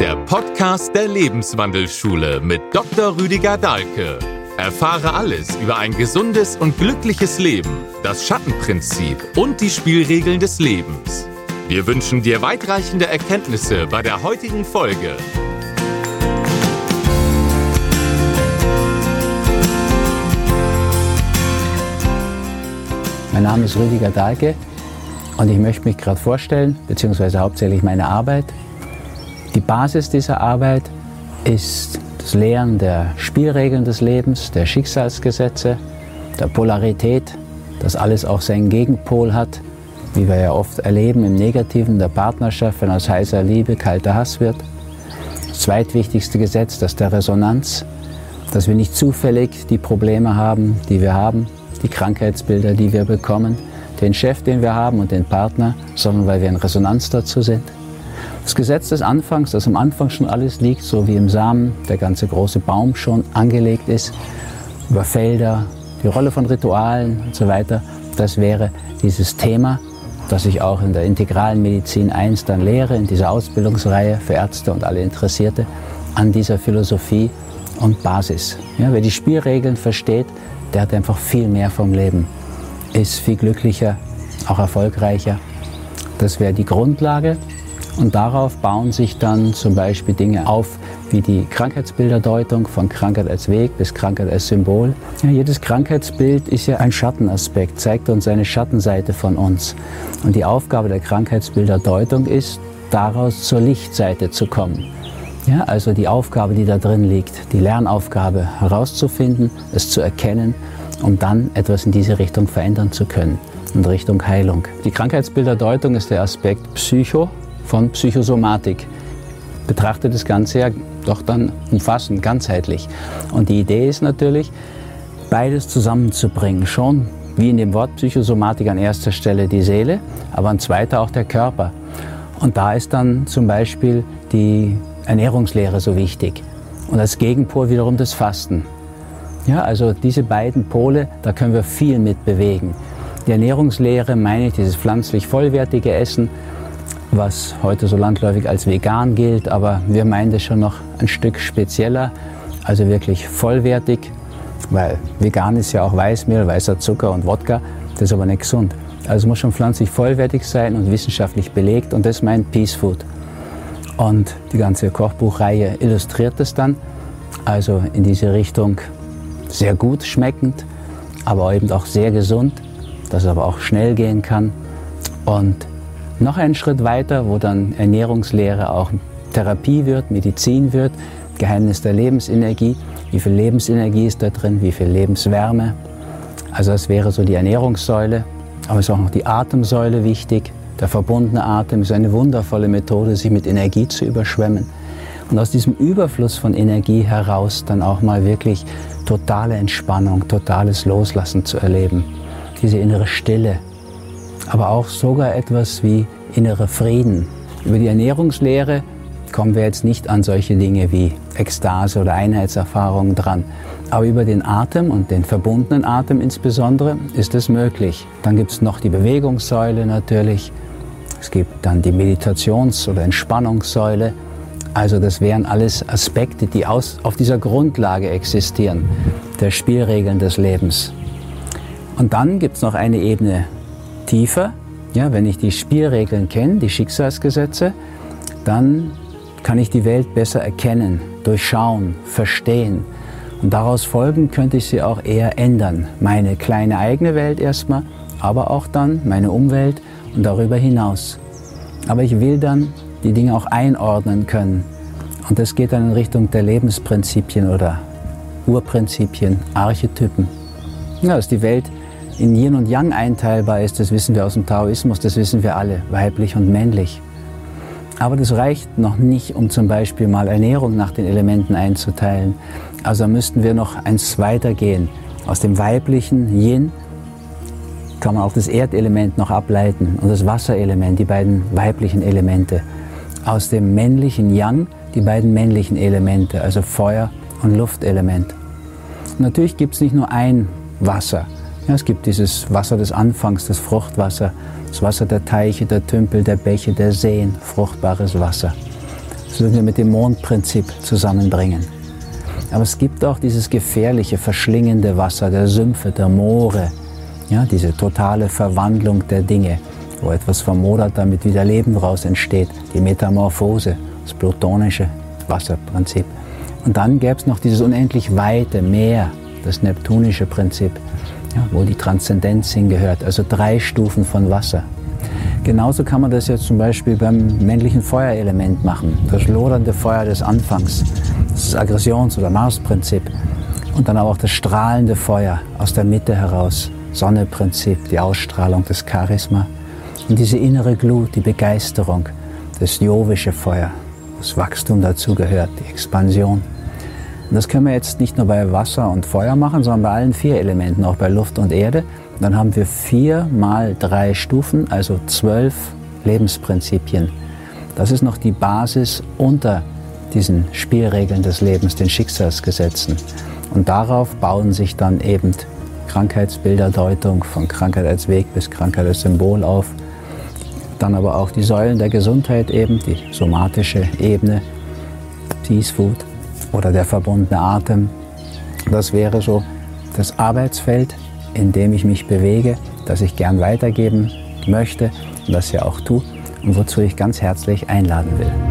der Podcast der Lebenswandelschule mit Dr. Rüdiger Dahlke. Erfahre alles über ein gesundes und glückliches Leben, das Schattenprinzip und die Spielregeln des Lebens. Wir wünschen dir weitreichende Erkenntnisse bei der heutigen Folge. Mein Name ist Rüdiger Dahlke und ich möchte mich gerade vorstellen, beziehungsweise hauptsächlich meine Arbeit. Die Basis dieser Arbeit ist das Lehren der Spielregeln des Lebens, der Schicksalsgesetze, der Polarität, dass alles auch seinen Gegenpol hat, wie wir ja oft erleben im Negativen der Partnerschaft, wenn aus heißer Liebe kalter Hass wird. Das zweitwichtigste Gesetz, das der Resonanz, dass wir nicht zufällig die Probleme haben, die wir haben, die Krankheitsbilder, die wir bekommen, den Chef, den wir haben und den Partner, sondern weil wir in Resonanz dazu sind. Das Gesetz des Anfangs, dass am Anfang schon alles liegt, so wie im Samen der ganze große Baum schon angelegt ist, über Felder, die Rolle von Ritualen und so weiter, das wäre dieses Thema, das ich auch in der integralen Medizin 1 dann lehre, in dieser Ausbildungsreihe für Ärzte und alle Interessierte, an dieser Philosophie und Basis. Ja, wer die Spielregeln versteht, der hat einfach viel mehr vom Leben ist viel glücklicher, auch erfolgreicher. Das wäre die Grundlage. Und darauf bauen sich dann zum Beispiel Dinge auf, wie die Krankheitsbilderdeutung von Krankheit als Weg bis Krankheit als Symbol. Ja, jedes Krankheitsbild ist ja ein Schattenaspekt, zeigt uns eine Schattenseite von uns. Und die Aufgabe der Krankheitsbilderdeutung ist, daraus zur Lichtseite zu kommen. Ja, also die Aufgabe, die da drin liegt, die Lernaufgabe herauszufinden, es zu erkennen um dann etwas in diese Richtung verändern zu können, in Richtung Heilung. Die Krankheitsbilderdeutung ist der Aspekt Psycho von Psychosomatik. Betrachtet das Ganze ja doch dann umfassend, ganzheitlich. Und die Idee ist natürlich, beides zusammenzubringen. Schon wie in dem Wort Psychosomatik an erster Stelle die Seele, aber an zweiter auch der Körper. Und da ist dann zum Beispiel die Ernährungslehre so wichtig. Und als Gegenpol wiederum das Fasten. Ja, also diese beiden Pole, da können wir viel mit bewegen. Die Ernährungslehre meine ich dieses pflanzlich vollwertige Essen, was heute so landläufig als vegan gilt, aber wir meinen das schon noch ein Stück spezieller, also wirklich vollwertig, weil vegan ist ja auch Weißmehl, weißer Zucker und Wodka, das ist aber nicht gesund. Also es muss schon pflanzlich vollwertig sein und wissenschaftlich belegt und das meint Peace Food. Und die ganze Kochbuchreihe illustriert das dann, also in diese Richtung sehr gut schmeckend, aber eben auch sehr gesund, dass es aber auch schnell gehen kann. Und noch einen Schritt weiter, wo dann Ernährungslehre auch Therapie wird, Medizin wird, Geheimnis der Lebensenergie. Wie viel Lebensenergie ist da drin, wie viel Lebenswärme. Also das wäre so die Ernährungssäule. Aber es ist auch noch die Atemsäule wichtig. Der verbundene Atem ist eine wundervolle Methode, sich mit Energie zu überschwemmen. Und aus diesem Überfluss von Energie heraus dann auch mal wirklich totale Entspannung, totales Loslassen zu erleben. Diese innere Stille, aber auch sogar etwas wie innere Frieden. Über die Ernährungslehre kommen wir jetzt nicht an solche Dinge wie Ekstase oder Einheitserfahrungen dran. Aber über den Atem und den verbundenen Atem insbesondere ist es möglich. Dann gibt es noch die Bewegungssäule natürlich. Es gibt dann die Meditations- oder Entspannungssäule. Also das wären alles Aspekte, die aus, auf dieser Grundlage existieren, der Spielregeln des Lebens. Und dann gibt es noch eine Ebene tiefer. Ja, wenn ich die Spielregeln kenne, die Schicksalsgesetze, dann kann ich die Welt besser erkennen, durchschauen, verstehen. Und daraus folgen könnte ich sie auch eher ändern. Meine kleine eigene Welt erstmal, aber auch dann meine Umwelt und darüber hinaus. Aber ich will dann die Dinge auch einordnen können. Und das geht dann in Richtung der Lebensprinzipien oder Urprinzipien, Archetypen. Ja, dass die Welt in Yin und Yang einteilbar ist, das wissen wir aus dem Taoismus, das wissen wir alle, weiblich und männlich. Aber das reicht noch nicht, um zum Beispiel mal Ernährung nach den Elementen einzuteilen. Also müssten wir noch eins weitergehen. Aus dem weiblichen Yin kann man auch das Erdelement noch ableiten und das Wasserelement, die beiden weiblichen Elemente aus dem männlichen Yang die beiden männlichen Elemente, also Feuer- und Luftelement. Natürlich gibt es nicht nur ein Wasser. Ja, es gibt dieses Wasser des Anfangs, das Fruchtwasser, das Wasser der Teiche, der Tümpel, der Bäche, der Seen, fruchtbares Wasser. Das würden wir mit dem Mondprinzip zusammenbringen. Aber es gibt auch dieses gefährliche, verschlingende Wasser der Sümpfe, der Moore, ja, diese totale Verwandlung der Dinge, wo etwas vermodert, damit wieder Leben daraus entsteht, die Metamorphose, das plutonische Wasserprinzip. Und dann gäbe es noch dieses unendlich weite Meer, das neptunische Prinzip, ja, wo die Transzendenz hingehört, also drei Stufen von Wasser. Genauso kann man das jetzt zum Beispiel beim männlichen Feuerelement machen, das lodernde Feuer des Anfangs, das Aggressions- oder Marsprinzip. Und dann aber auch das strahlende Feuer aus der Mitte heraus, Sonneprinzip, die Ausstrahlung, das Charisma. Und diese innere Glut, die Begeisterung, das jovische Feuer, das Wachstum dazugehört, die Expansion. Und das können wir jetzt nicht nur bei Wasser und Feuer machen, sondern bei allen vier Elementen, auch bei Luft und Erde. Dann haben wir vier mal drei Stufen, also zwölf Lebensprinzipien. Das ist noch die Basis unter diesen Spielregeln des Lebens, den Schicksalsgesetzen. Und darauf bauen sich dann eben Krankheitsbilderdeutung von Krankheit als Weg bis Krankheit als Symbol auf. Dann aber auch die Säulen der Gesundheit eben, die somatische Ebene, Peace Food oder der verbundene Atem. Das wäre so das Arbeitsfeld, in dem ich mich bewege, das ich gern weitergeben möchte und das ja auch tue und wozu ich ganz herzlich einladen will.